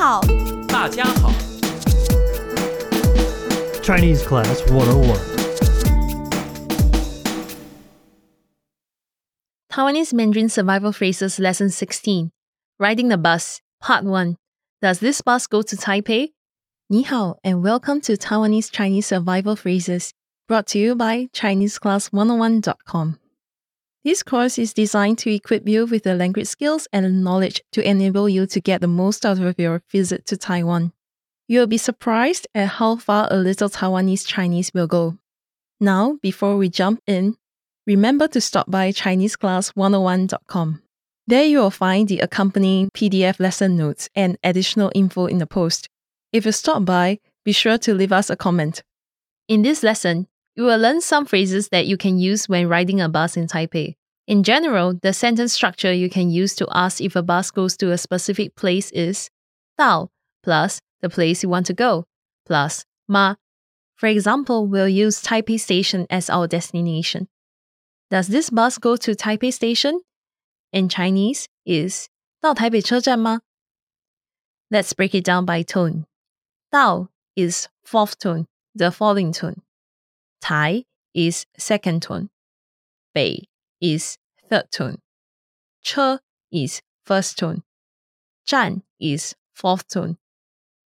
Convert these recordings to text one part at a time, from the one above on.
好，大家好。 Chinese Class 101. Taiwanese Mandarin Survival Phrases Lesson 16 Riding the Bus, Part 1 Does this bus go to Taipei? 你好 and welcome to Taiwanese Chinese Survival Phrases, brought to you by ChineseClass101.com. This course is designed to equip you with the language skills and knowledge to enable you to get the most out of your visit to Taiwan. You'll be surprised at how far a little Taiwanese Chinese will go. Now, before we jump in, remember to stop by ChineseClass101.com. There you will find the accompanying PDF lesson notes and additional info in the post. If you stop by, be sure to leave us a comment. In this lesson, you will learn some phrases that you can use when riding a bus in Taipei. In general, the sentence structure you can use to ask if a bus goes to a specific place is 到 plus the place you want to go plus ma. For example, we'll use Taipei Station as our destination. Does this bus go to Taipei Station? In Chinese is 到台北车站吗? Let's break it down by tone. 到 is fourth tone, the falling tone. Tai is second tone. Bei is third tone. Che is first tone. Zhan is fourth tone.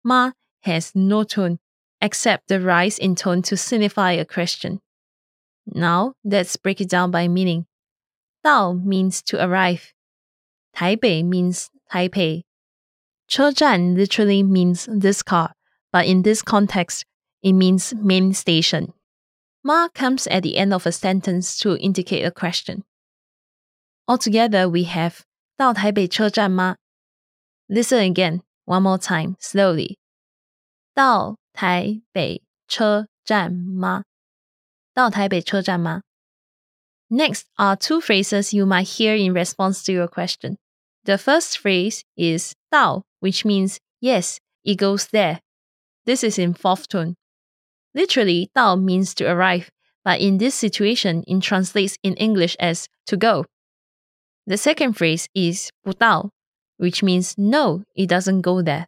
Ma has no tone except the rise in tone to signify a question. Now let's break it down by meaning. Dao means to arrive. Taipei means Taipei. Chezhan literally means this car, but in this context, it means main station Ma comes at the end of a sentence to indicate a question. Altogether, we have 到台北车站吗? Listen again, one more time, slowly. 到台北车站吗?到台北车站吗? Next are two phrases you might hear in response to your question. The first phrase is 到, which means yes, it goes there. This is in fourth tone. Literally, 到 means to arrive, but in this situation, it translates in English as to go. The second phrase is 不到, which means no, it doesn't go there.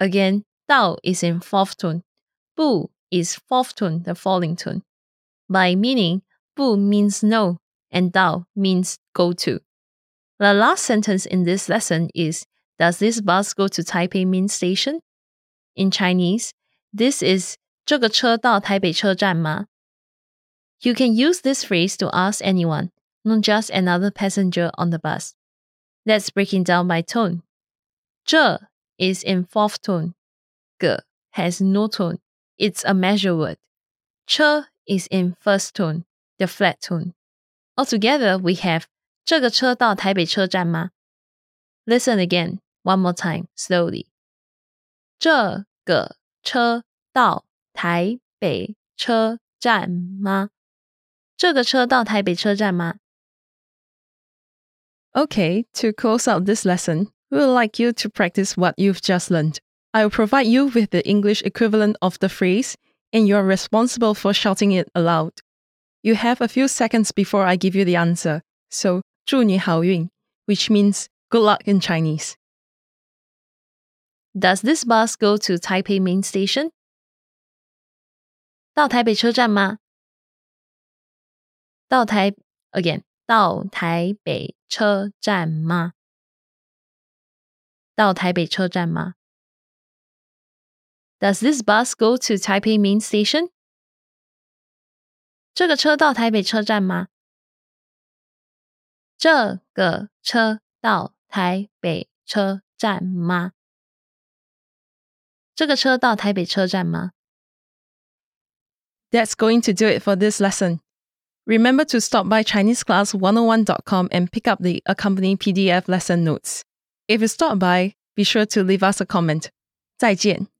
Again, 到 is in fourth tone. 不 is fourth tone, the falling tone. By meaning, 不 means no, and 到 means go to. The last sentence in this lesson is Does this bus go to Taipei Main Station? In Chinese, this is 这个车到台北车站吗? You can use this phrase to ask anyone, not just another passenger on the bus. Let's break it down by tone. 这 is in fourth tone. 个 has no tone. It's a measure word. 车 is in first tone, the flat tone. Altogether, we have 这个车到台北车站吗? Listen again, one more time, slowly. 这个车到 台北车站吗？这个车到台北车站吗？Okay, to close out this lesson, we would like you to practice what you've just learned. I will provide you with the English equivalent of the phrase, and you are responsible for shouting it aloud. You have a few seconds before I give you the answer, so 祝你好运, which means good luck in Chinese. Does this bus go to Taipei Main Station? 到台北车站吗？到台 again 到台北车站吗？到台北车站吗？Does this bus go to Taipei Main Station? 这个车到台北车站吗？这个车到台北车站吗？这个车到台北车站吗？That's going to do it for this lesson. Remember to stop by ChineseClass101.com and pick up the accompanying PDF lesson notes. If you stop by, be sure to leave us a comment. 再见。